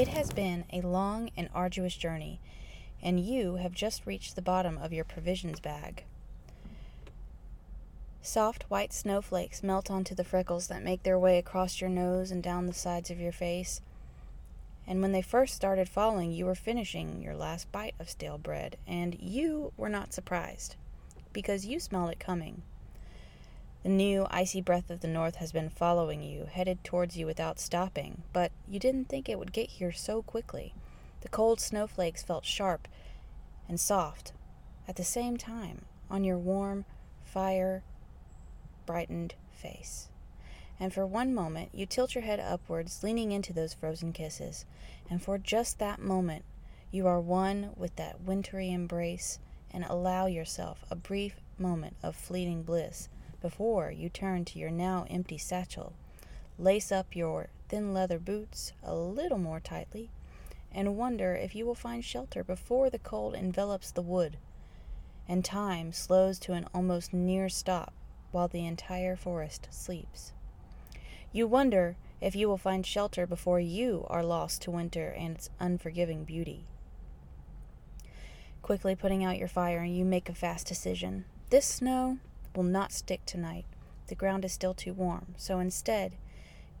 It has been a long and arduous journey, and you have just reached the bottom of your provisions bag. Soft white snowflakes melt onto the freckles that make their way across your nose and down the sides of your face. And when they first started falling, you were finishing your last bite of stale bread, and you were not surprised, because you smelled it coming. The new icy breath of the north has been following you, headed towards you without stopping, but you didn't think it would get here so quickly. The cold snowflakes felt sharp and soft at the same time on your warm, fire brightened face. And for one moment, you tilt your head upwards, leaning into those frozen kisses. And for just that moment, you are one with that wintry embrace and allow yourself a brief moment of fleeting bliss before you turn to your now empty satchel, lace up your thin leather boots a little more tightly, and wonder if you will find shelter before the cold envelops the wood, and time slows to an almost near stop while the entire forest sleeps. You wonder if you will find shelter before you are lost to winter and its unforgiving beauty. Quickly putting out your fire, you make a fast decision. This snow will not stick tonight. The ground is still too warm, so instead,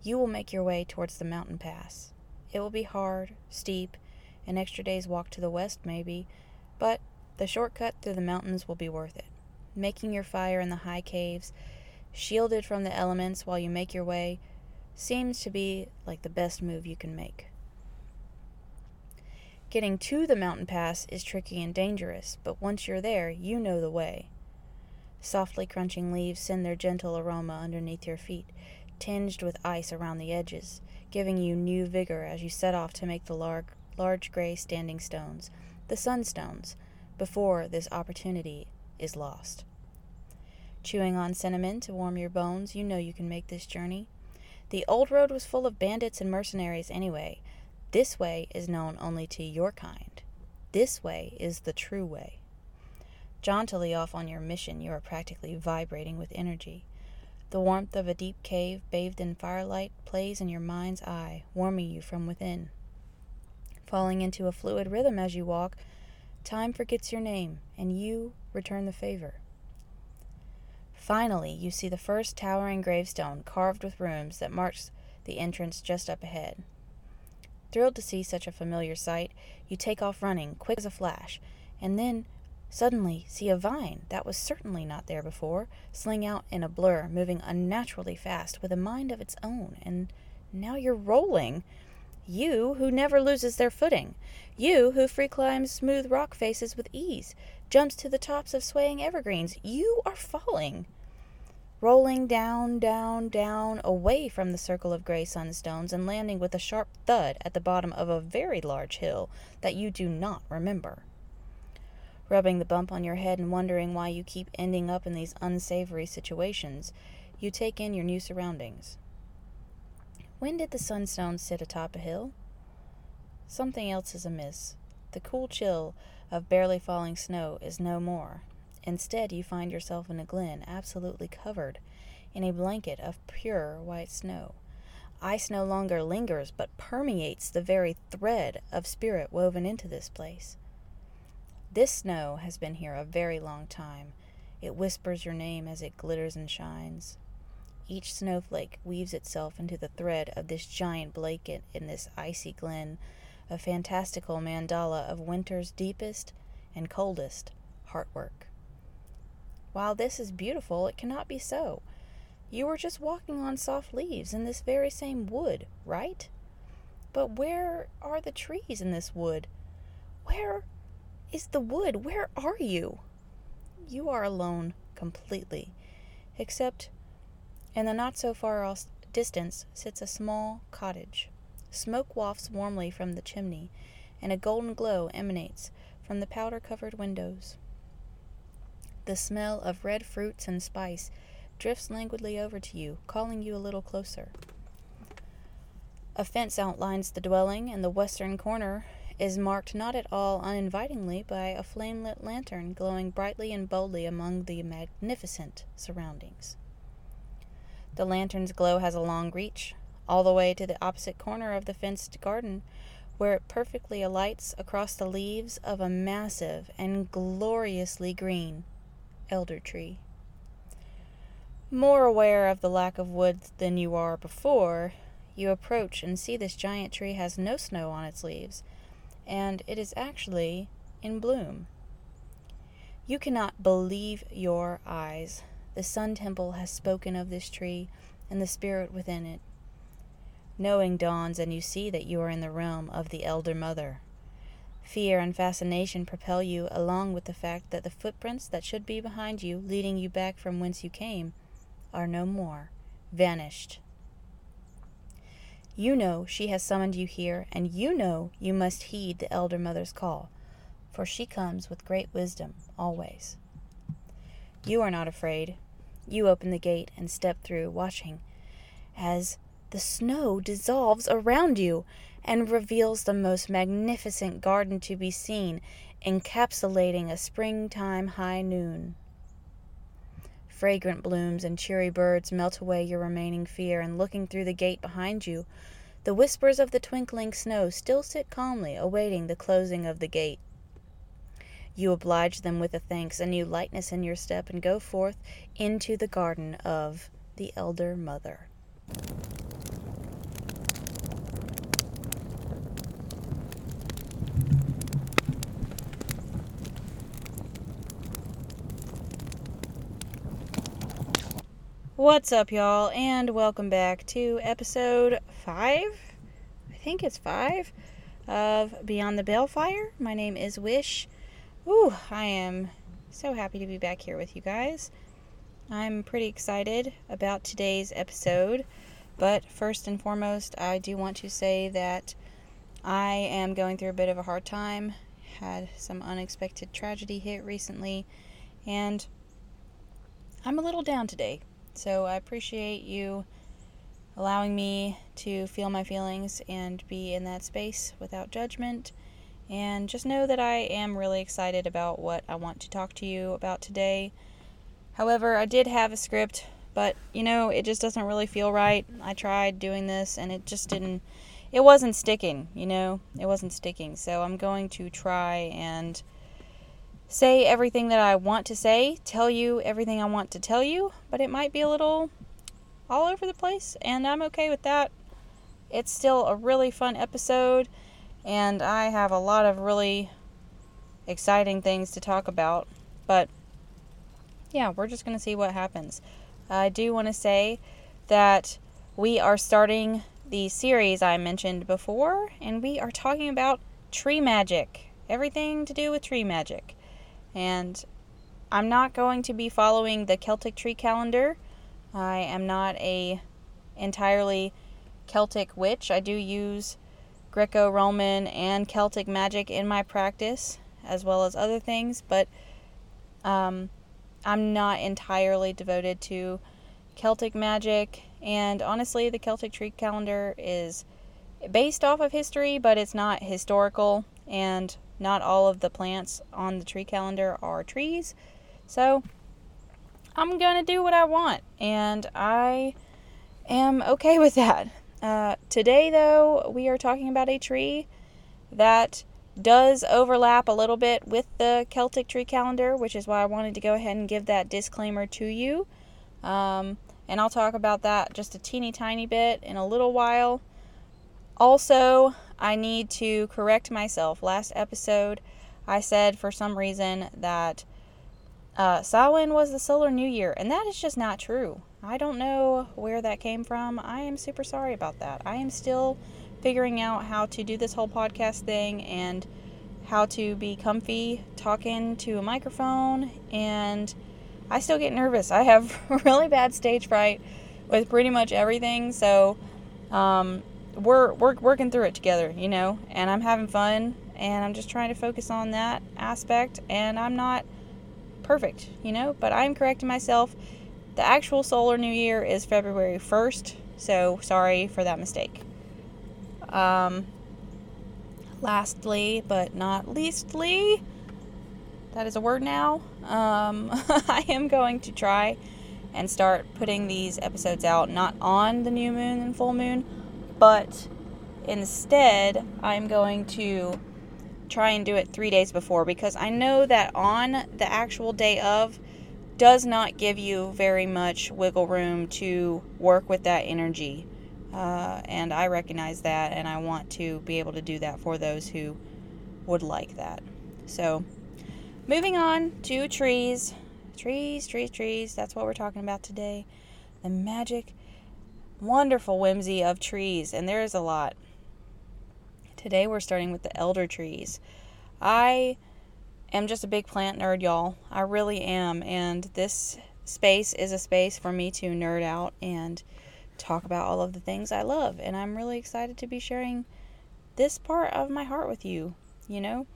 you will make your way towards the mountain pass. It will be hard, steep, an extra day's walk to the west, maybe, but the shortcut through the mountains will be worth it. Making your fire in the high caves, shielded from the elements while you make your way, seems to be like the best move you can make. Getting to the mountain pass is tricky and dangerous, but once you're there, you know the way. Softly crunching leaves send their gentle aroma underneath your feet, tinged with ice around the edges, giving you new vigor as you set off to make the large, large gray standing stones, the sunstones, before this opportunity is lost. Chewing on cinnamon to warm your bones, you know you can make this journey. The old road was full of bandits and mercenaries anyway. This way is known only to your kind. This way is the true way. Jauntily off on your mission, you are practically vibrating with energy. The warmth of a deep cave bathed in firelight plays in your mind's eye, warming you from within. Falling into a fluid rhythm as you walk, time forgets your name, and you return the favor. Finally, you see the first towering gravestone carved with runes that marks the entrance just up ahead. Thrilled to see such a familiar sight, you take off running, quick as a flash, and then Suddenly, see a vine that was certainly not there before, sling out in a blur, moving unnaturally fast with a mind of its own, and now you're rolling. You who never loses their footing. You who free climbs smooth rock faces with ease, jumps to the tops of swaying evergreens. You are falling. Rolling down, down, down, away from the circle of gray sunstones and landing with a sharp thud at the bottom of a very large hill that you do not remember rubbing the bump on your head and wondering why you keep ending up in these unsavory situations, you take in your new surroundings. When did the sunstone sit atop a hill? Something else is amiss. The cool chill of barely falling snow is no more. Instead, you find yourself in a glen absolutely covered in a blanket of pure white snow. Ice no longer lingers, but permeates the very thread of spirit woven into this place. This snow has been here a very long time. It whispers your name as it glitters and shines. Each snowflake weaves itself into the thread of this giant blanket in this icy glen, a fantastical mandala of winter's deepest and coldest heartwork. While this is beautiful, it cannot be so. You were just walking on soft leaves in this very same wood, right? But where are the trees in this wood? Where is the wood. Where are you? You are alone completely, except in the not so far off distance sits a small cottage. Smoke wafts warmly from the chimney, and a golden glow emanates from the powder covered windows. The smell of red fruits and spice drifts languidly over to you, calling you a little closer. A fence outlines the dwelling, in the western corner is marked not at all uninvitingly by a flame lit lantern glowing brightly and boldly among the magnificent surroundings. The lantern's glow has a long reach, all the way to the opposite corner of the fenced garden, where it perfectly alights across the leaves of a massive and gloriously green elder tree. More aware of the lack of wood than you are before, you approach and see this giant tree has no snow on its leaves, and it is actually in bloom. You cannot believe your eyes. The Sun Temple has spoken of this tree and the spirit within it. Knowing dawns, and you see that you are in the realm of the Elder Mother. Fear and fascination propel you, along with the fact that the footprints that should be behind you, leading you back from whence you came, are no more, vanished. You know she has summoned you here, and you know you must heed the Elder Mother's call, for she comes with great wisdom always. You are not afraid. You open the gate and step through, watching as the snow dissolves around you and reveals the most magnificent garden to be seen, encapsulating a springtime high noon. Fragrant blooms and cheery birds melt away your remaining fear, and looking through the gate behind you, the whispers of the twinkling snow still sit calmly, awaiting the closing of the gate. You oblige them with a thanks, a new lightness in your step, and go forth into the garden of the Elder Mother. What's up, y'all, and welcome back to episode five. I think it's five of Beyond the Balefire. My name is Wish. Ooh, I am so happy to be back here with you guys. I'm pretty excited about today's episode, but first and foremost, I do want to say that I am going through a bit of a hard time. Had some unexpected tragedy hit recently, and I'm a little down today. So I appreciate you allowing me to feel my feelings and be in that space without judgment. And just know that I am really excited about what I want to talk to you about today. However, I did have a script, but you know, it just doesn't really feel right. I tried doing this and it just didn't, it wasn't sticking, you know, it wasn't sticking. So I'm going to try and say everything that I want to say, tell you everything I want to tell you, but it might be a little all over the place, and I'm okay with that. It's still a really fun episode, and I have a lot of really exciting things to talk about, but yeah, we're just going to see what happens. I do want to say that we are starting the series I mentioned before, and we are talking about tree magic. Everything to do with tree magic. And I'm not going to be following the Celtic tree calendar. I am not a entirely Celtic witch. I do use Greco-Roman and Celtic magic in my practice as well as other things, but um, I'm not entirely devoted to Celtic magic. And honestly, the Celtic tree calendar is based off of history, but it's not historical. And not all of the plants on the tree calendar are trees. So I'm going to do what I want, and I am okay with that. Uh, today, though, we are talking about a tree that does overlap a little bit with the Celtic tree calendar, which is why I wanted to go ahead and give that disclaimer to you. Um, and I'll talk about that just a teeny tiny bit in a little while. Also, I need to correct myself. Last episode, I said for some reason that uh, Samhain was the solar new year, and that is just not true. I don't know where that came from. I am super sorry about that. I am still figuring out how to do this whole podcast thing and how to be comfy talking to a microphone, and I still get nervous. I have really bad stage fright with pretty much everything, so um, we're we're working through it together, you know, and I'm having fun and I'm just trying to focus on that aspect and I'm not perfect, you know, but I'm correcting myself. The actual solar new year is February 1st, so sorry for that mistake. Um lastly, but not leastly, that is a word now. Um I am going to try and start putting these episodes out not on the new moon and full moon but Instead, I'm going to try and do it three days before because I know that on the actual day of does not give you very much wiggle room to work with that energy. Uh, and I recognize that, and I want to be able to do that for those who would like that. So, moving on to trees. Trees, trees, trees. That's what we're talking about today. The magic, wonderful whimsy of trees, and there is a lot. Today we're starting with the elder trees. I am just a big plant nerd, y'all. I really am. And this space is a space for me to nerd out and talk about all of the things I love. And I'm really excited to be sharing this part of my heart with you. You know,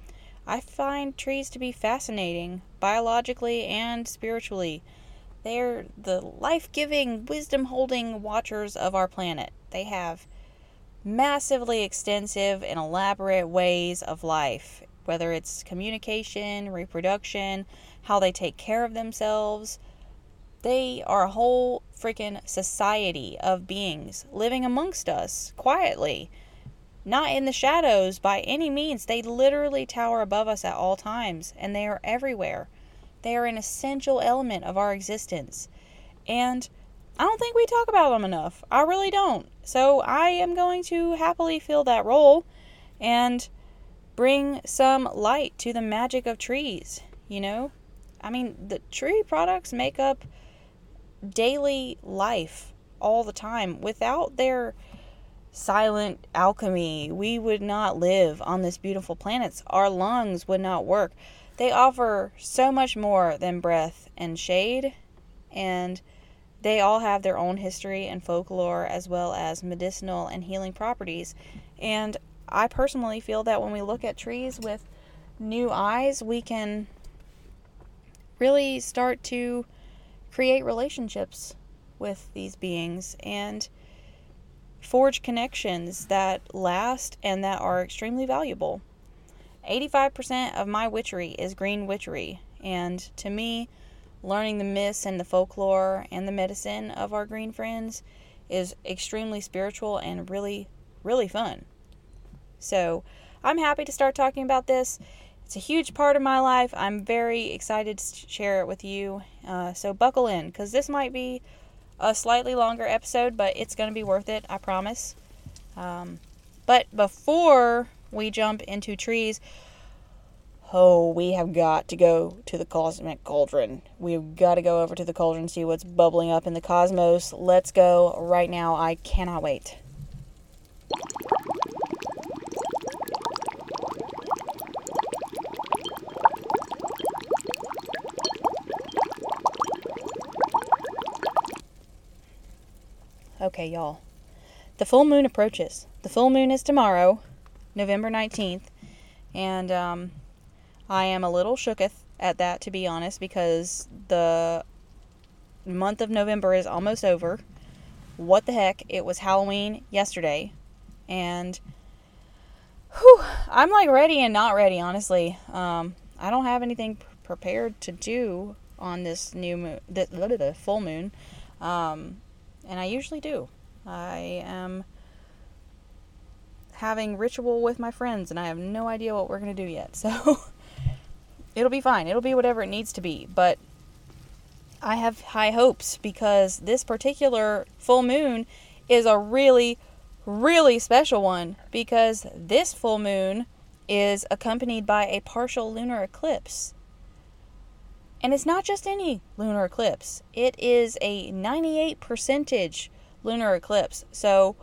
I find trees to be fascinating biologically and spiritually. They're the life giving, wisdom holding watchers of our planet. They have massively extensive and elaborate ways of life, whether it's communication, reproduction, how they take care of themselves. They are a whole freaking society of beings living amongst us quietly, not in the shadows by any means. They literally tower above us at all times, and they are everywhere. They are an essential element of our existence. And I don't think we talk about them enough. I really don't. So I am going to happily fill that role and bring some light to the magic of trees, you know? I mean, the tree products make up daily life all the time. Without their silent alchemy, we would not live on this beautiful planet. Our lungs would not work. They offer so much more than breath and shade and they all have their own history and folklore as well as medicinal and healing properties. And I personally feel that when we look at trees with new eyes, we can really start to create relationships with these beings and forge connections that last and that are extremely valuable. 85% of my witchery is green witchery, and to me, learning the myths and the folklore and the medicine of our green friends is extremely spiritual and really, really fun. So, I'm happy to start talking about this. It's a huge part of my life. I'm very excited to share it with you. Uh, so, buckle in because this might be a slightly longer episode, but it's going to be worth it, I promise. Um, but before we jump into trees, oh, we have got to go to the cosmic cauldron. We've got to go over to the cauldron, see what's bubbling up in the cosmos. Let's go right now. I cannot wait. Okay, y'all. The full moon approaches. The full moon is tomorrow, November 19th, and um, I am a little shooketh at that, to be honest, because the month of November is almost over. What the heck? It was Halloween yesterday, and whew, I'm like ready and not ready, honestly. Um, I don't have anything prepared to do on this new moon, the, the full moon, um, and I usually do. I am having ritual with my friends, and I have no idea what we're gonna do yet. So it'll be fine. It'll be whatever it needs to be. But I have high hopes because this particular full moon is a really, really special one because this full moon is accompanied by a partial lunar eclipse. And it's not just any lunar eclipse, it is a 98 percentage lunar eclipse. So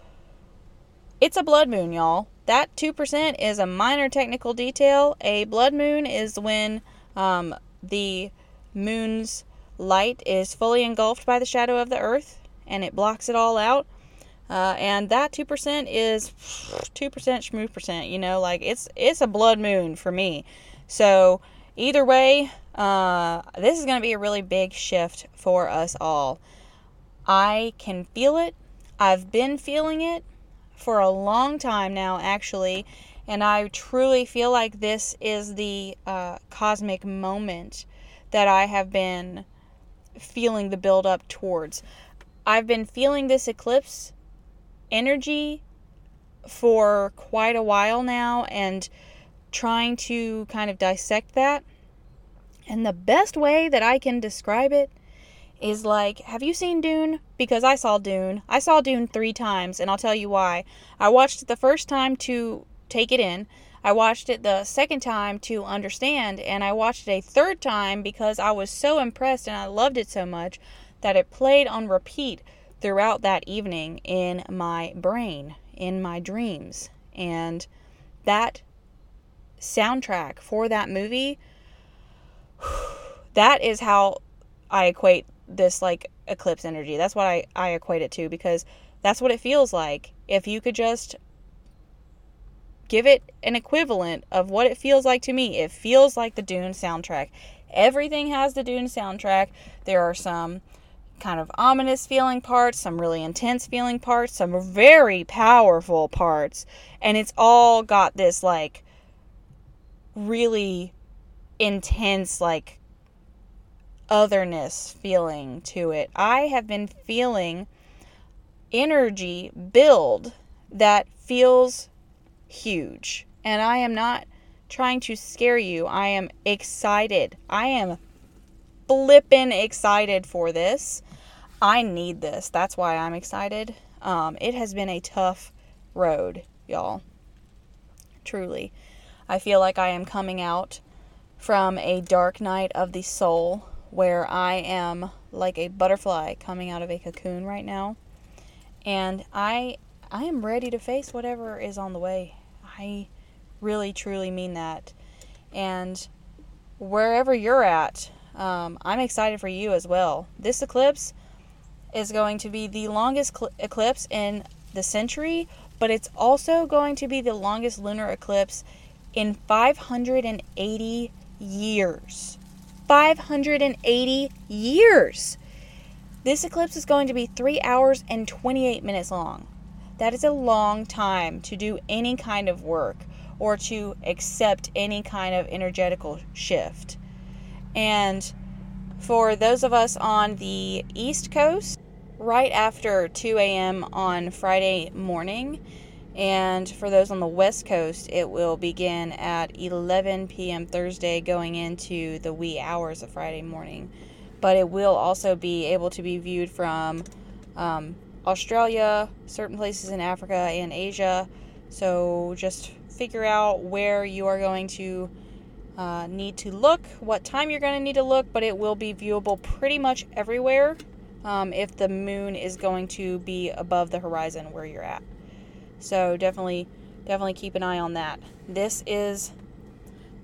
it's a blood moon, y'all. That 2% is a minor technical detail. A blood moon is when um, the moon's light is fully engulfed by the shadow of the earth and it blocks it all out. Uh, and that 2% is 2% schmoo percent, you know, like it's it's a blood moon for me. So, either way, uh, this is going to be a really big shift for us all. I can feel it. I've been feeling it for a long time now, actually. And I truly feel like this is the uh, cosmic moment that I have been feeling the build up towards. I've been feeling this eclipse energy for quite a while now and trying to kind of dissect that. And the best way that I can describe it is like, have you seen Dune? Because I saw Dune. I saw Dune three times, and I'll tell you why. I watched it the first time to take it in. I watched it the second time to understand, and I watched it a third time because I was so impressed and I loved it so much that it played on repeat throughout that evening in my brain, in my dreams. And that soundtrack for that movie, that is how I equate this like eclipse energy. That's what I, I equate it to because that's what it feels like. If you could just give it an equivalent of what it feels like to me, it feels like the Dune soundtrack. Everything has the Dune soundtrack. There are some kind of ominous feeling parts, some really intense feeling parts, some very powerful parts, and it's all got this like really intense like otherness feeling to it. I have been feeling energy build that feels huge. And I am not trying to scare you. I am excited. I am flippin' excited for this. I need this. That's why I'm excited. Um, it has been a tough road, y'all. Truly. I feel like I am coming out from a dark night of the soul where I am like a butterfly coming out of a cocoon right now. And I I am ready to face whatever is on the way. I really truly mean that. And wherever you're at, um, I'm excited for you as well. This eclipse is going to be the longest cl- eclipse in the century, but it's also going to be the longest lunar eclipse in 580 years. 580 years! This eclipse is going to be 3 hours and 28 minutes long. That is a long time to do any kind of work or to accept any kind of energetical shift. And for those of us on the East Coast, right after 2 a.m. on Friday morning. And for those on the West Coast, it will begin at 11 p.m. Thursday, going into the wee hours of Friday morning. But it will also be able to be viewed from um, Australia, certain places in Africa, and Asia. So just figure out where you are going to uh, need to look, what time you're going to need to look, but it will be viewable pretty much everywhere um, if the moon is going to be above the horizon where you're at. So definitely, definitely keep an eye on that. This is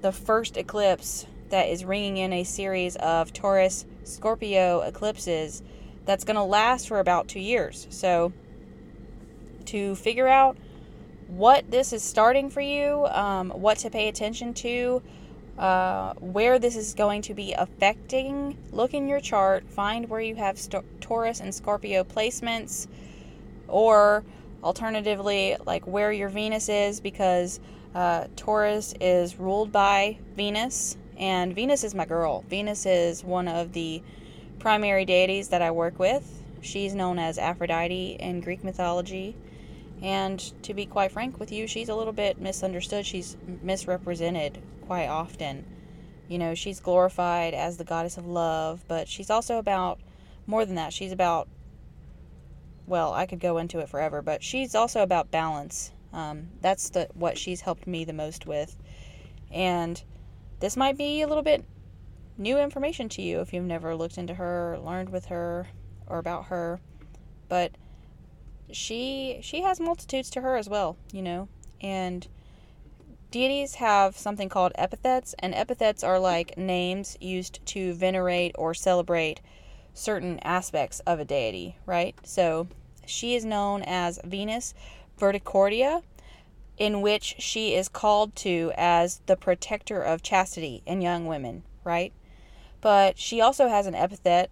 the first eclipse that is ringing in a series of Taurus Scorpio eclipses that's going to last for about two years. So to figure out what this is starting for you, um, what to pay attention to, uh, where this is going to be affecting. Look in your chart, find where you have St- Taurus and Scorpio placements, or alternatively, like where your Venus is, because uh, Taurus is ruled by Venus, and Venus is my girl. Venus is one of the primary deities that I work with. She's known as Aphrodite in Greek mythology. And to be quite frank with you, she's a little bit misunderstood. She's misrepresented quite often. You know, she's glorified as the goddess of love, but she's also about more than that. She's about, well, I could go into it forever, but she's also about balance. Um, that's the what she's helped me the most with. And this might be a little bit new information to you if you've never looked into her, learned with her, or about her. But she she has multitudes to her as well, you know. And Deities have something called epithets, and epithets are like names used to venerate or celebrate certain aspects of a deity, right? So she is known as Venus Verticordia, in which she is called to as the protector of chastity in young women, right? But she also has an epithet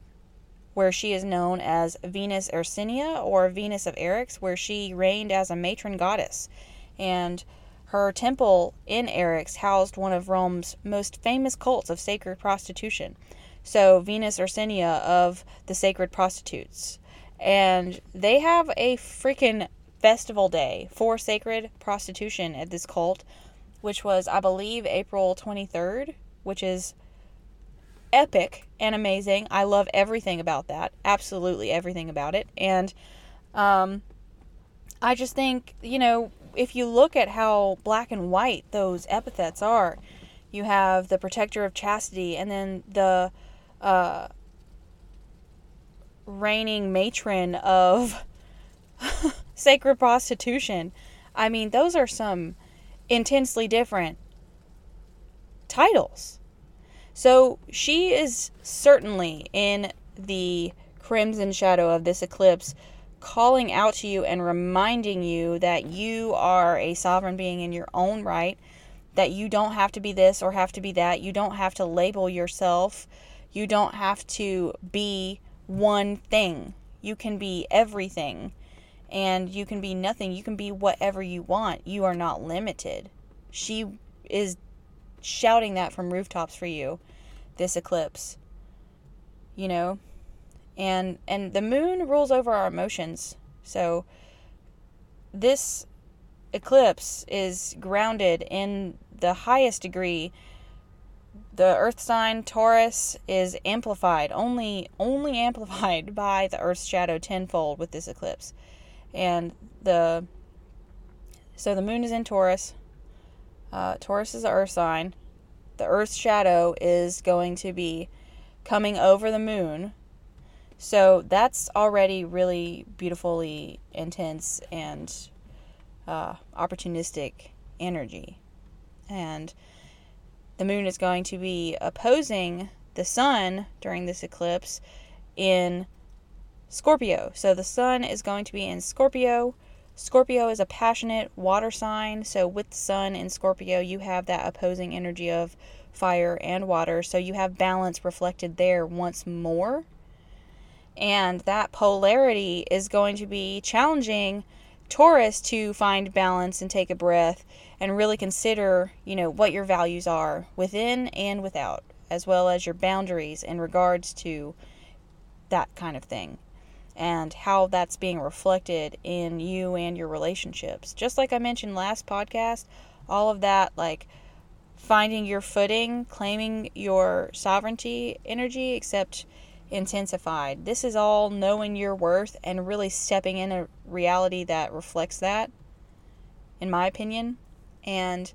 where she is known as Venus Erycina or Venus of Eryx, where she reigned as a matron goddess. And her temple in Eryx housed one of Rome's most famous cults of sacred prostitution. So, Venus Erycina of the sacred prostitutes. And they have a freaking festival day for sacred prostitution at this cult, which was, I believe, April 23rd, which is epic and amazing. I love everything about that. Absolutely everything about it. And um, I just think, you know, if you look at how black and white those epithets are, you have the protector of chastity and then the uh, reigning matron of sacred prostitution. I mean, those are some intensely different titles. So she is certainly in the crimson shadow of this eclipse, calling out to you and reminding you that you are a sovereign being in your own right, that you don't have to be this or have to be that. You don't have to label yourself. You don't have to be one thing. You can be everything and you can be nothing. You can be whatever you want. You are not limited. She is shouting that from rooftops for you this eclipse. You know? And and the moon rules over our emotions. So this eclipse is grounded in the highest degree the earth sign taurus is amplified only only amplified by the earth's shadow tenfold with this eclipse. And the so the moon is in taurus uh, taurus is the earth sign the earth's shadow is going to be coming over the moon. So that's already really beautifully intense and uh, opportunistic energy. And the moon is going to be opposing the sun during this eclipse in Scorpio. So the sun is going to be in Scorpio. Scorpio is a passionate water sign. So with the sun in Scorpio, you have that opposing energy of fire and water. So you have balance reflected there once more. And that polarity is going to be challenging Taurus to find balance and take a breath and really consider, you know, what your values are within and without, as well as your boundaries in regards to that kind of thing and how that's being reflected in you and your relationships. Just like I mentioned last podcast, all of that like finding your footing, claiming your sovereignty energy, except intensified. This is all knowing your worth and really stepping in a reality that reflects that, in my opinion. And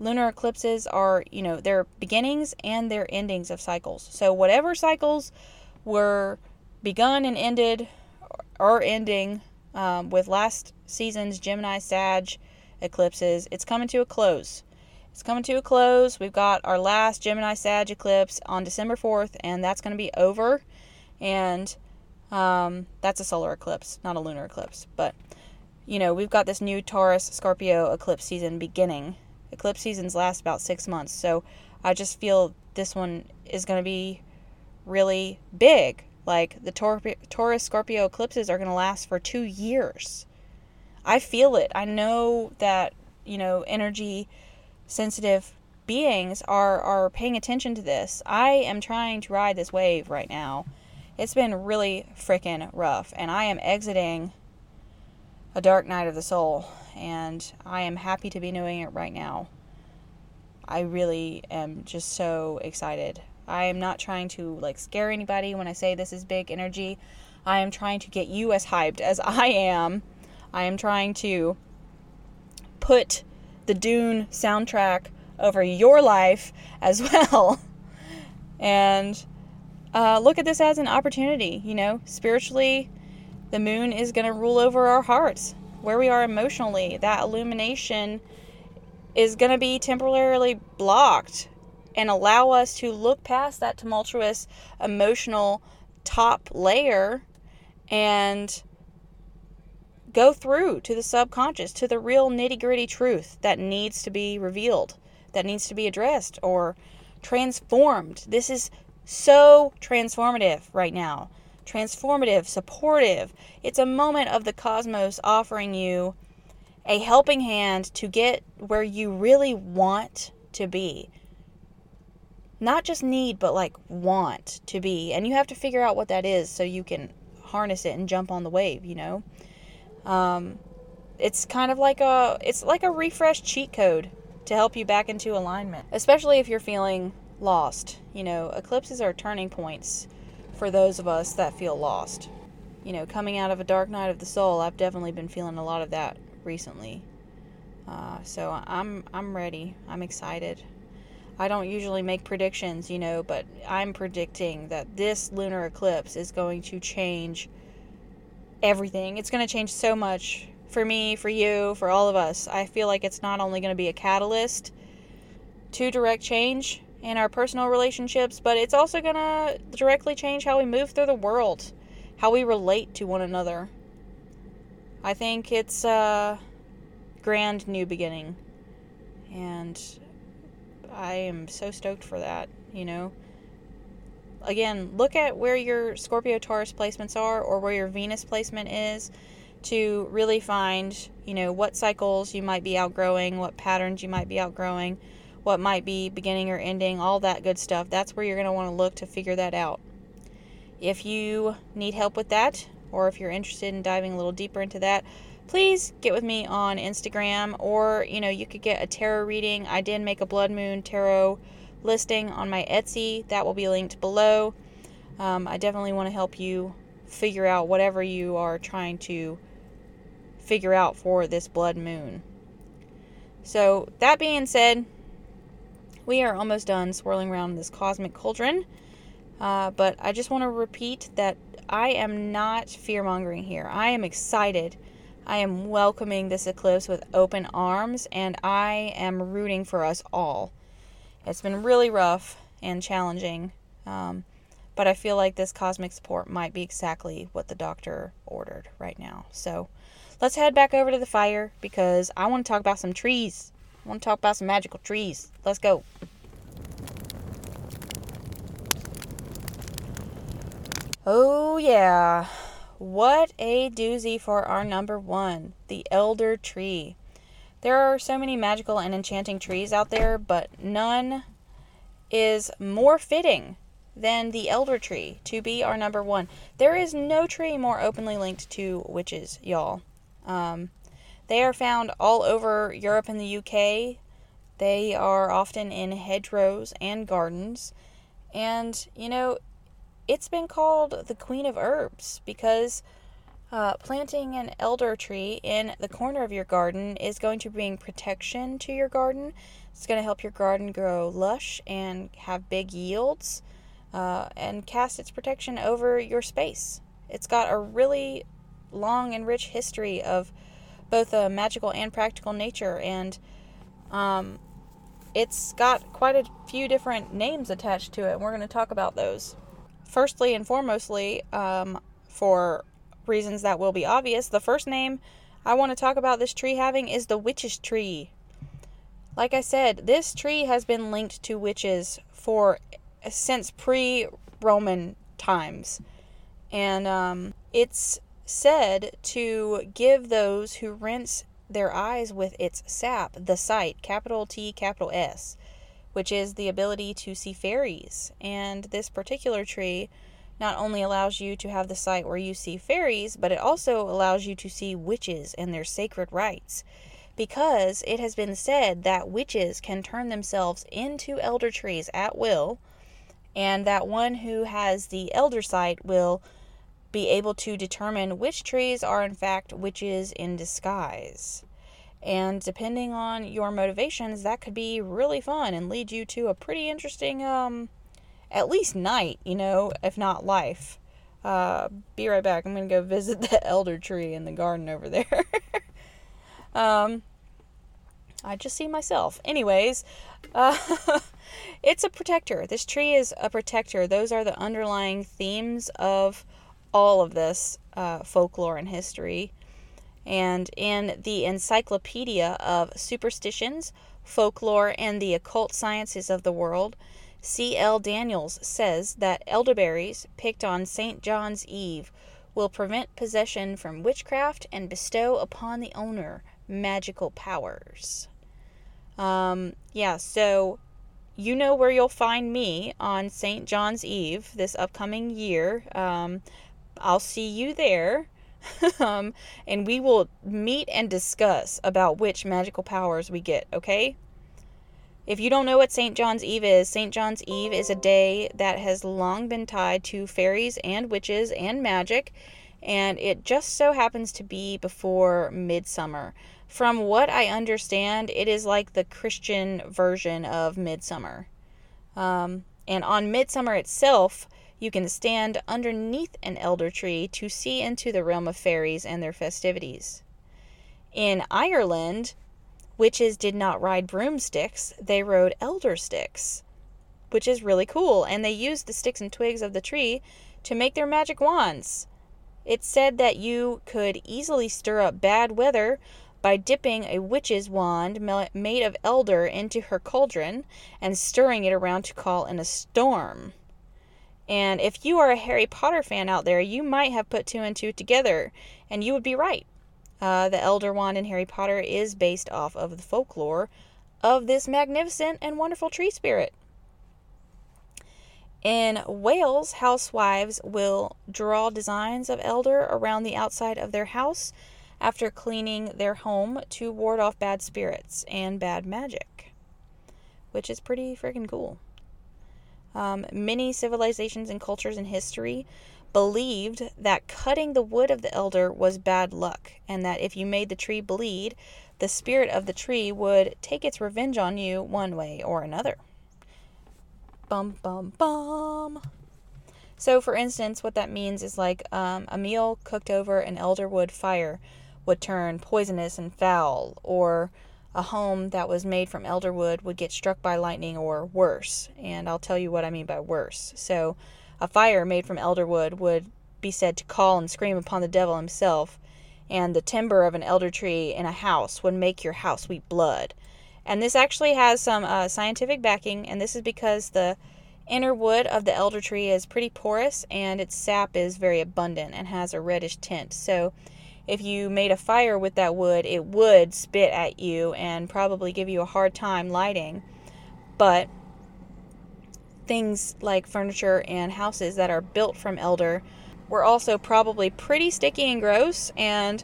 lunar eclipses are, you know, their beginnings and their endings of cycles. So, whatever cycles were begun and ended or ending um, with last season's Gemini Sag eclipses, it's coming to a close. It's coming to a close. We've got our last Gemini Sag eclipse on December 4th, and that's going to be over. And um, that's a solar eclipse, not a lunar eclipse. But, you know, we've got this new Taurus Scorpio eclipse season beginning. Eclipse seasons last about six months. So I just feel this one is going to be really big. Like the Tor- Taurus Scorpio eclipses are going to last for two years. I feel it. I know that, you know, energy sensitive beings are are paying attention to this. I am trying to ride this wave right now. It's been really freaking rough and I am exiting a dark night of the soul and I am happy to be doing it right now. I really am just so excited. I am not trying to like scare anybody when I say this is big energy. I am trying to get you as hyped as I am. I am trying to put the Dune soundtrack over your life as well. and uh, look at this as an opportunity. You know, spiritually, the moon is going to rule over our hearts, where we are emotionally. That illumination is going to be temporarily blocked and allow us to look past that tumultuous emotional top layer and go through to the subconscious, to the real nitty gritty truth that needs to be revealed, that needs to be addressed or transformed. This is so transformative right now. Transformative, supportive. It's a moment of the cosmos offering you a helping hand to get where you really want to be. Not just need, but like want to be. And you have to figure out what that is so you can harness it and jump on the wave, you know? Um, it's kind of like a it's like a refresh cheat code to help you back into alignment, especially if you're feeling lost. You know, eclipses are turning points for those of us that feel lost. You know, coming out of a dark night of the soul, I've definitely been feeling a lot of that recently. Uh, so I'm I'm ready. I'm excited. I don't usually make predictions, you know, but I'm predicting that this lunar eclipse is going to change everything. It's going to change so much for me, for you, for all of us. I feel like it's not only going to be a catalyst to direct change in our personal relationships, but it's also going to directly change how we move through the world, how we relate to one another. I think it's a grand new beginning. And I am so stoked for that, you know. Again, look at where your Scorpio Taurus placements are or where your Venus placement is to really find, you know, what cycles you might be outgrowing, what patterns you might be outgrowing, what might be beginning or ending, all that good stuff. That's where you're going to want to look to figure that out. If you need help with that, or if you're interested in diving a little deeper into that, please get with me on Instagram or you know you could get a tarot reading. I did make a blood moon tarot listing on my Etsy that will be linked below. Um, I definitely want to help you figure out whatever you are trying to figure out for this blood moon. So, that being said, we are almost done swirling around this cosmic cauldron. Uh, but I just want to repeat that I am not fear mongering here. I am excited I am welcoming this eclipse with open arms and I am rooting for us all. It's been really rough and challenging, um, but I feel like this cosmic support might be exactly what the doctor ordered right now. So let's head back over to the fire because I want to talk about some trees. I want to talk about some magical trees. Let's go. Oh, yeah. What a doozy for our number one, the elder tree. There are so many magical and enchanting trees out there, but none is more fitting than the elder tree to be our number one. There is no tree more openly linked to witches, y'all. Um, they are found all over Europe and the UK. They are often in hedgerows and gardens. And, you know, it's been called the Queen of Herbs because uh, planting an elder tree in the corner of your garden is going to bring protection to your garden. It's going to help your garden grow lush and have big yields uh, and cast its protection over your space. It's got a really long and rich history of both a magical and practical nature, and um, it's got quite a few different names attached to it, and we're going to talk about those firstly and foremostly, um, for reasons that will be obvious, the first name I want to talk about this tree having is the witch's tree. Like I said, this tree has been linked to witches for since pre-Roman times, and um, it's said to give those who rinse their eyes with its sap the sight, capital T, capital S which is the ability to see fairies. And this particular tree not only allows you to have the sight where you see fairies, but it also allows you to see witches and their sacred rites. Because it has been said that witches can turn themselves into elder trees at will, and that one who has the elder sight will be able to determine which trees are in fact witches in disguise. And depending on your motivations, that could be really fun and lead you to a pretty interesting, um, at least night, you know, if not life. Uh, be right back. I'm going to go visit the elder tree in the garden over there. um, I just see myself. Anyways, uh, it's a protector. This tree is a protector. Those are the underlying themes of all of this uh, folklore and history. And in the Encyclopedia of Superstitions, Folklore, and the Occult Sciences of the World, C.L. Daniels says that elderberries picked on St. John's Eve will prevent possession from witchcraft and bestow upon the owner magical powers. Um, yeah, so you know where you'll find me on St. John's Eve this upcoming year. Um, I'll see you there. um, and we will meet and discuss about which magical powers we get, okay? If you don't know what St. John's Eve is, St. John's Eve is a day that has long been tied to fairies and witches and magic, and it just so happens to be before midsummer. From what I understand, it is like the Christian version of midsummer. Um, and on midsummer itself, you can stand underneath an elder tree to see into the realm of fairies and their festivities. In Ireland, witches did not ride broomsticks, they rode elder sticks, which is really cool. And they used the sticks and twigs of the tree to make their magic wands. It's said that you could easily stir up bad weather by dipping a witch's wand made of elder into her cauldron and stirring it around to call in a storm. And if you are a Harry Potter fan out there, you might have put two and two together, and you would be right. Uh, the Elder Wand in Harry Potter is based off of the folklore of this magnificent and wonderful tree spirit. In Wales, housewives will draw designs of elder around the outside of their house after cleaning their home to ward off bad spirits and bad magic, which is pretty freaking cool. Um, many civilizations and cultures in history believed that cutting the wood of the elder was bad luck, and that if you made the tree bleed, the spirit of the tree would take its revenge on you one way or another. Bum, bum, bum. So, for instance, what that means is like um, a meal cooked over an elderwood fire would turn poisonous and foul, or a home that was made from elderwood would get struck by lightning or worse. And I'll tell you what I mean by worse. So, a fire made from elderwood would be said to call and scream upon the devil himself, and the timber of an elder tree in a house would make your house weep blood. And this actually has some uh, scientific backing, and this is because the inner wood of the elder tree is pretty porous and its sap is very abundant and has a reddish tint. So, if you made a fire with that wood, it would spit at you and probably give you a hard time lighting. But things like furniture and houses that are built from elder were also probably pretty sticky and gross and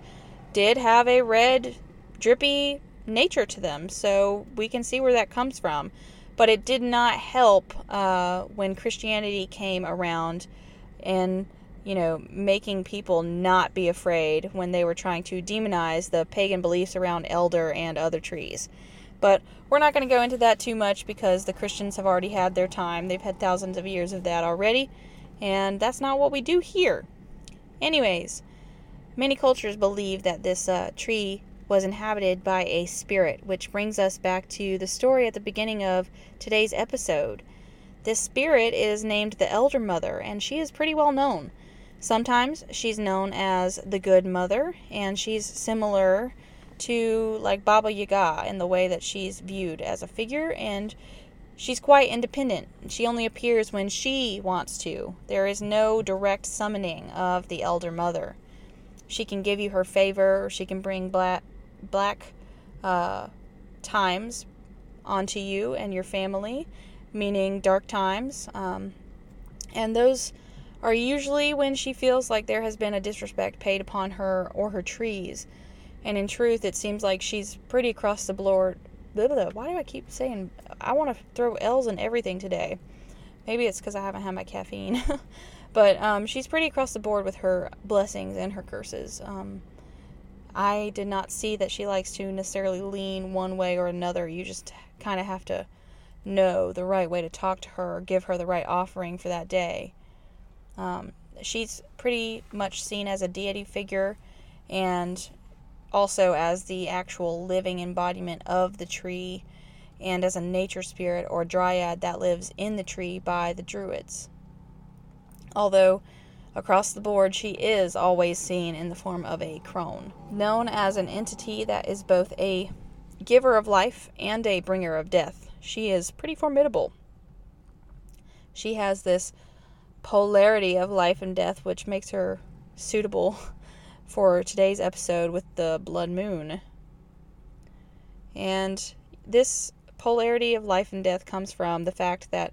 did have a red, drippy nature to them. So we can see where that comes from. But it did not help uh, when Christianity came around and you know, making people not be afraid when they were trying to demonize the pagan beliefs around elder and other trees. But we're not going to go into that too much because the Christians have already had their time. They've had thousands of years of that already, and that's not what we do here. Anyways, many cultures believe that this uh, tree was inhabited by a spirit, which brings us back to the story at the beginning of today's episode. This spirit is named the Elder Mother, and she is pretty well known. Sometimes she's known as the Good Mother, and she's similar to like Baba Yaga in the way that she's viewed as a figure, and she's quite independent. She only appears when she wants to. There is no direct summoning of the Elder Mother. She can give you her favor, or she can bring black, black uh, times onto you and your family, meaning dark times. Um, and those are usually when she feels like there has been a disrespect paid upon her or her trees. And in truth, it seems like she's pretty across the board. Blah, blah, Why do I keep saying I want to throw L's in everything today? Maybe it's because I haven't had my caffeine. but um, she's pretty across the board with her blessings and her curses. Um, I did not see that she likes to necessarily lean one way or another. You just kind of have to know the right way to talk to her, give her the right offering for that day. Um, she's pretty much seen as a deity figure and also as the actual living embodiment of the tree and as a nature spirit or dryad that lives in the tree by the druids. Although across the board she is always seen in the form of a crone, known as an entity that is both a giver of life and a bringer of death. She is pretty formidable. She has this polarity of life and death, which makes her suitable for today's episode with the blood moon. And this polarity of life and death comes from the fact that,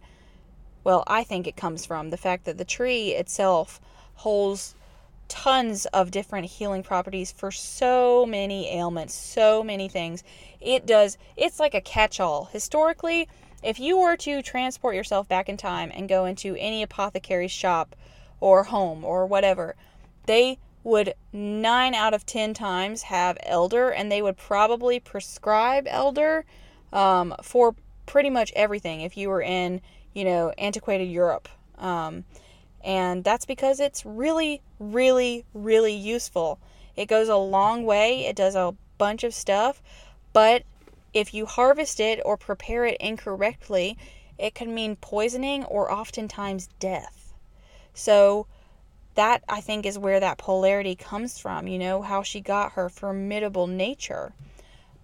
well, I think it comes from the fact that the tree itself holds tons of different healing properties for so many ailments, so many things. It does, it's like a catch all. Historically, if you were to transport yourself back in time and go into any apothecary's shop or home or whatever, they would nine out of ten times have elder and they would probably prescribe elder um, for pretty much everything if you were in, you know, antiquated Europe. Um, and that's because it's really, really, really useful. It goes a long way, it does a bunch of stuff, but if you harvest it or prepare it incorrectly, it can mean poisoning or oftentimes death. So, that I think is where that polarity comes from, you know, how she got her formidable nature.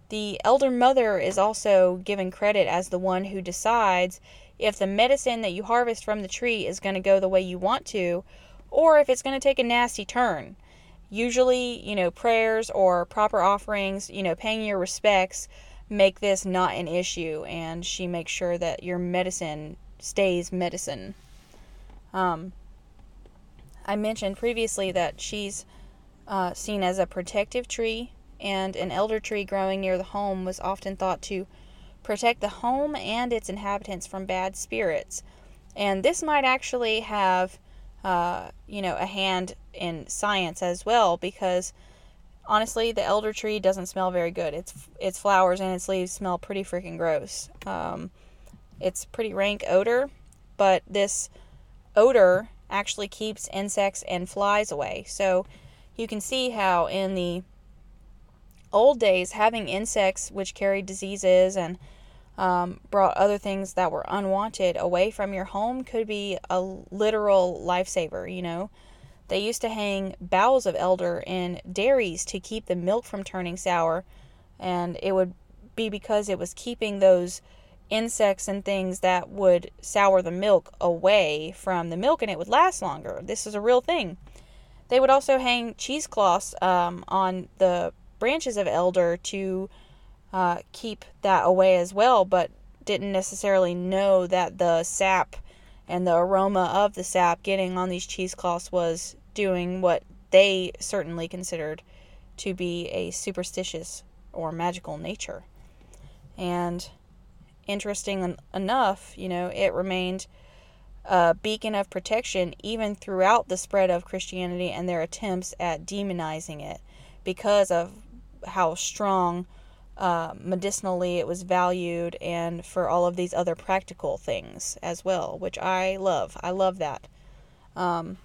The elder mother is also given credit as the one who decides if the medicine that you harvest from the tree is going to go the way you want to or if it's going to take a nasty turn. Usually, you know, prayers or proper offerings, you know, paying your respects make this not an issue and she makes sure that your medicine stays medicine. Um, I mentioned previously that she's uh, seen as a protective tree, and an elder tree growing near the home was often thought to protect the home and its inhabitants from bad spirits. And this might actually have, uh, you know, a hand in science as well, because honestly, the elder tree doesn't smell very good. Its its flowers and its leaves smell pretty freaking gross. Um, it's pretty rank odor, but this odor actually keeps insects and flies away. So you can see how in the old days, having insects which carried diseases and um, brought other things that were unwanted away from your home could be a literal lifesaver, you know. They used to hang boughs of elder in dairies to keep the milk from turning sour, and it would be because it was keeping those insects and things that would sour the milk away from the milk and it would last longer. This is a real thing. They would also hang cheesecloths um, on the branches of elder to uh, keep that away as well, but didn't necessarily know that the sap and the aroma of the sap getting on these cheesecloths was doing what they certainly considered to be a superstitious or magical nature. And interesting enough, you know, it remained a beacon of protection even throughout the spread of Christianity and their attempts at demonizing it because of how strong uh, medicinally it was valued and for all of these other practical things as well, which I love. I love that. Um,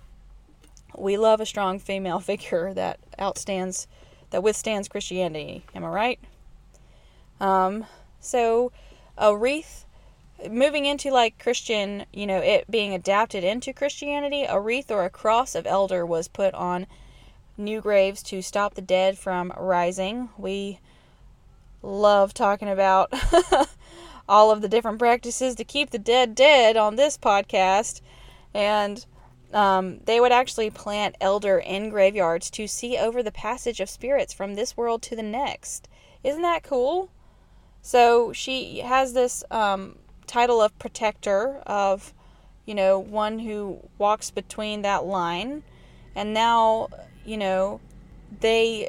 we love a strong female figure that outstands, that withstands Christianity. Am I right? Um, so a wreath moving into like Christian, you know, it being adapted into Christianity, a wreath or a cross of elder was put on new graves to stop the dead from rising. We love talking about all of the different practices to keep the dead dead on this podcast. And um, they would actually plant elder in graveyards to see over the passage of spirits from this world to the next. Isn't that cool? So she has this um, title of protector, of, you know, one who walks between that line. And now, you know, they,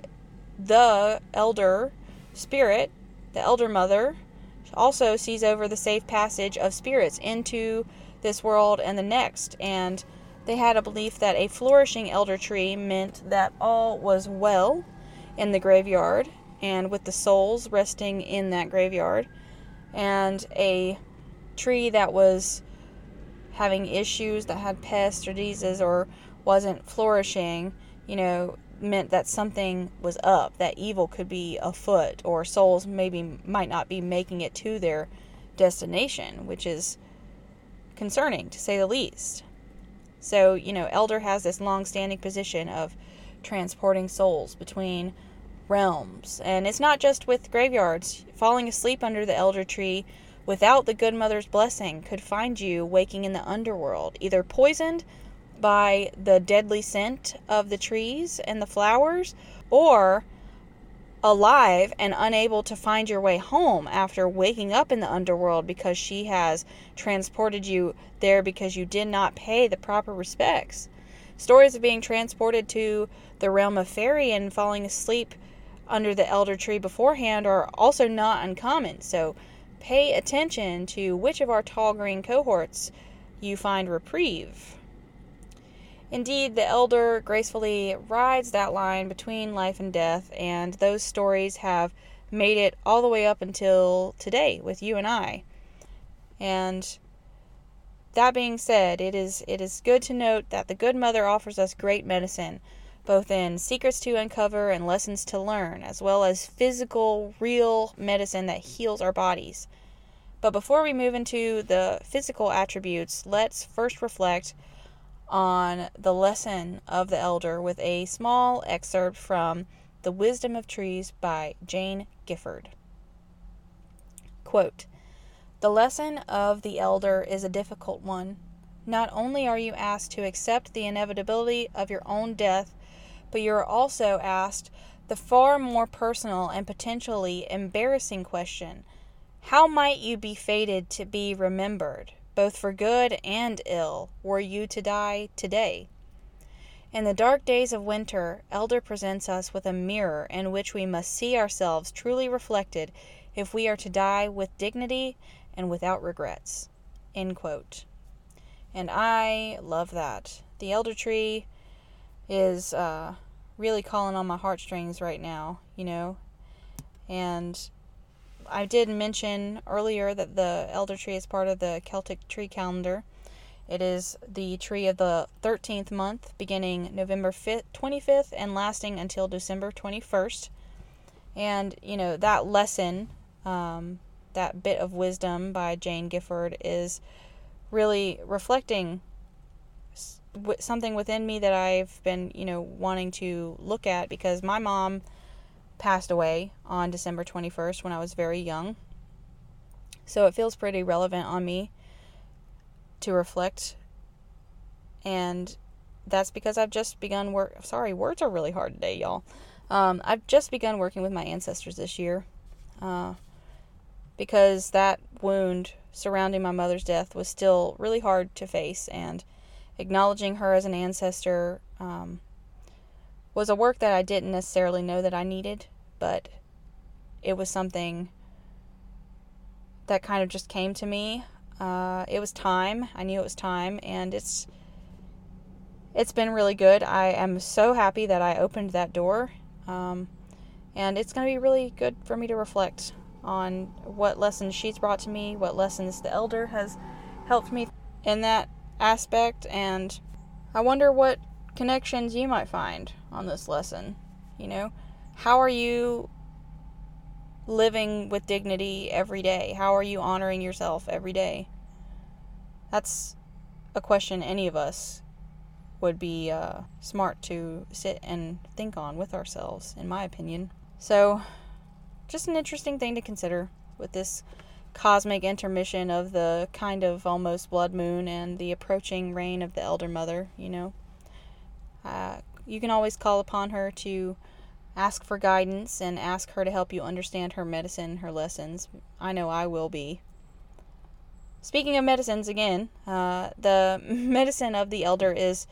the elder spirit, the elder mother, also sees over the safe passage of spirits into this world and the next. And they had a belief that a flourishing elder tree meant that all was well in the graveyard and with the souls resting in that graveyard, and a tree that was having issues that had pests or diseases or wasn't flourishing, you know, meant that something was up, that evil could be afoot, or souls maybe might not be making it to their destination, which is concerning to say the least. So, you know, Elder has this long standing position of transporting souls between realms. And it's not just with graveyards. Falling asleep under the elder tree without the good mother's blessing could find you waking in the underworld, either poisoned by the deadly scent of the trees and the flowers, or alive and unable to find your way home after waking up in the underworld because she has transported you there because you did not pay the proper respects. Stories of being transported to the realm of fairy and falling asleep under the elder tree beforehand are also not uncommon. So pay attention to which of our tall green cohorts you find reprieve. Indeed, the elder gracefully rides that line between life and death, and those stories have made it all the way up until today with you and I. And that being said, it is it is good to note that the good mother offers us great medicine, both in secrets to uncover and lessons to learn, as well as physical, real medicine that heals our bodies. But before we move into the physical attributes, let's first reflect on the lesson of the elder with a small excerpt from The Wisdom of Trees by Jane Gifford. Quote, the lesson of the elder is a difficult one. Not only are you asked to accept the inevitability of your own death, but you are also asked the far more personal and potentially embarrassing question How might you be fated to be remembered, both for good and ill, were you to die today? In the dark days of winter, Elder presents us with a mirror in which we must see ourselves truly reflected if we are to die with dignity and without regrets. And I love that. The elder tree is uh, really calling on my heartstrings right now, you know. And I did mention earlier that the elder tree is part of the Celtic tree calendar. It is the tree of the 13th month, beginning November 5th, 25th and lasting until December 21st. And, you know, that lesson um, that bit of wisdom by Jane Gifford is really reflecting something within me that I've been, you know, wanting to look at because my mom passed away on December 21st when I was very young. So it feels pretty relevant on me to reflect. And that's because I've just begun work. Sorry, words are really hard today, y'all. Um, I've just begun working with my ancestors this year. Uh, because that wound surrounding my mother's death was still really hard to face, and acknowledging her as an ancestor um, was a work that I didn't necessarily know that I needed, but it was something that kind of just came to me. Uh, it was time. I knew it was time, and it's it's been really good. I am so happy that I opened that door, um, and it's going to be really good for me to reflect on what lessons she's brought to me, what lessons the elder has helped me in that aspect, and I wonder what connections you might find on this lesson. You know, how are you living with dignity every day? How are you honoring yourself every day? That's a question any of us would be uh, smart to sit and think on with ourselves, in my opinion. So, just an interesting thing to consider with this cosmic intermission of the kind of almost blood moon and the approaching reign of the Elder Mother, you know. Uh, you can always call upon her to ask for guidance and ask her to help you understand her medicine, her lessons. I know I will be. Speaking of medicines, again, uh, the medicine of the elder is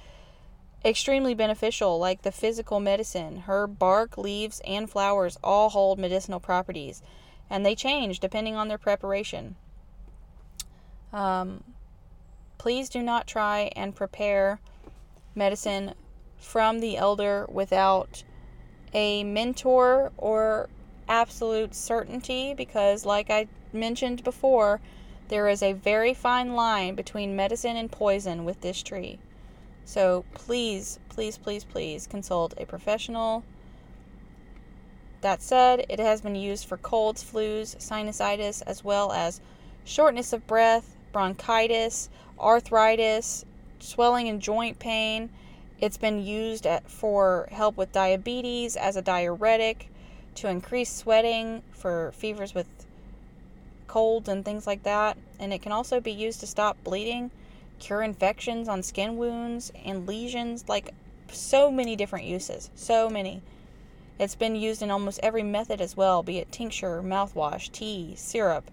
extremely beneficial, like the physical medicine. Her bark, leaves, and flowers all hold medicinal properties, and they change depending on their preparation. Um, please do not try and prepare medicine from the elder without a mentor or absolute certainty because, like I mentioned before, there is a very fine line between medicine and poison with this tree. So please, please, please, please consult a professional. That said, it has been used for colds, flus, sinusitis, as well as shortness of breath, bronchitis, arthritis, swelling and joint pain. It's been used at, for help with diabetes, as a diuretic, to increase sweating, for fevers with colds and things like that. And it can also be used to stop bleeding cure infections on skin wounds and lesions, like so many different uses. So many. It's been used in almost every method as well, be it tincture, mouthwash, tea, syrup,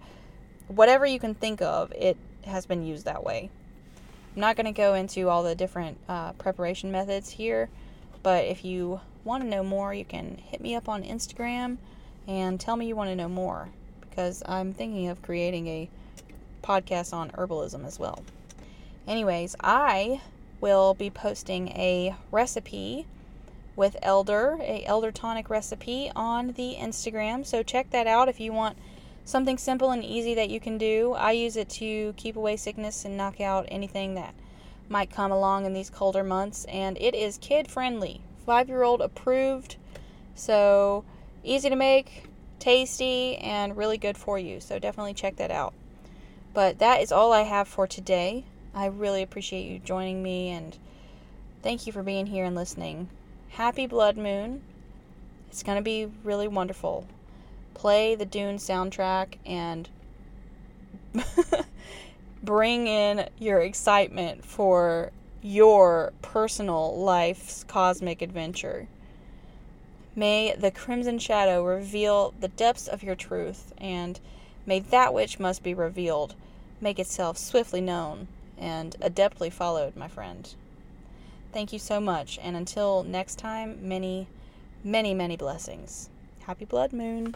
whatever you can think of, it has been used that way. I'm not going to go into all the different uh, preparation methods here, but if you want to know more, you can hit me up on Instagram and tell me you want to know more because I'm thinking of creating a podcast on herbalism as well. Anyways, I will be posting a recipe with elder, a elder tonic recipe on the Instagram. So check that out if you want something simple and easy that you can do. I use it to keep away sickness and knock out anything that might come along in these colder months and it is kid friendly. 5-year-old approved. So easy to make, tasty and really good for you. So definitely check that out. But that is all I have for today. I really appreciate you joining me and thank you for being here and listening. Happy Blood Moon. It's going to be really wonderful. Play the Dune soundtrack and bring in your excitement for your personal life's cosmic adventure. May the crimson shadow reveal the depths of your truth, and may that which must be revealed make itself swiftly known and adeptly followed, my friend. Thank you so much, and until next time, many, many, many blessings. Happy Blood Moon.